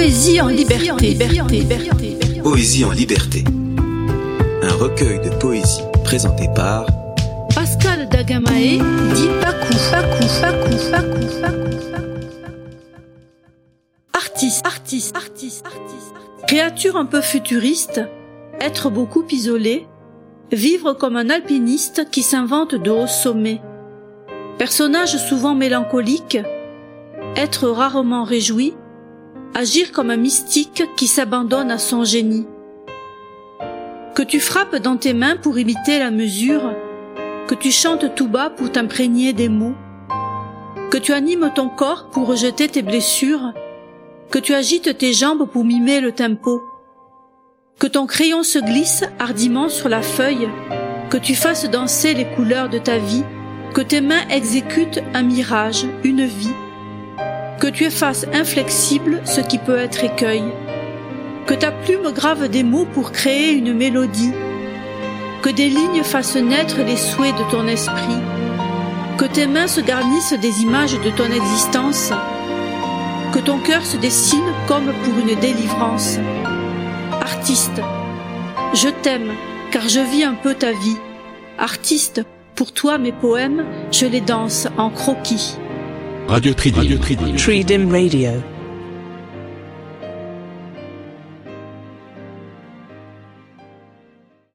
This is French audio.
Poésie en liberté. Poésie en liberté. Un recueil de poésie présenté par Pascal Dagamae dit Pakou, Pakou, Pakou, Pakou, Pakou. Artiste, artiste, artiste, artiste. Créature un peu futuriste, être beaucoup isolé, vivre comme un alpiniste qui s'invente de hauts sommets. Personnage souvent mélancolique, être rarement réjoui, agir comme un mystique qui s'abandonne à son génie. Que tu frappes dans tes mains pour imiter la mesure, que tu chantes tout bas pour t'imprégner des mots, que tu animes ton corps pour rejeter tes blessures, que tu agites tes jambes pour mimer le tempo, que ton crayon se glisse hardiment sur la feuille, que tu fasses danser les couleurs de ta vie, que tes mains exécutent un mirage, une vie, que tu effaces inflexible ce qui peut être écueil, que ta plume grave des mots pour créer une mélodie, que des lignes fassent naître les souhaits de ton esprit, que tes mains se garnissent des images de ton existence, que ton cœur se dessine comme pour une délivrance. Artiste, je t'aime car je vis un peu ta vie. Artiste, pour toi mes poèmes, je les danse en croquis. Radio Tridim. Radio Tridim. Tridim Radio.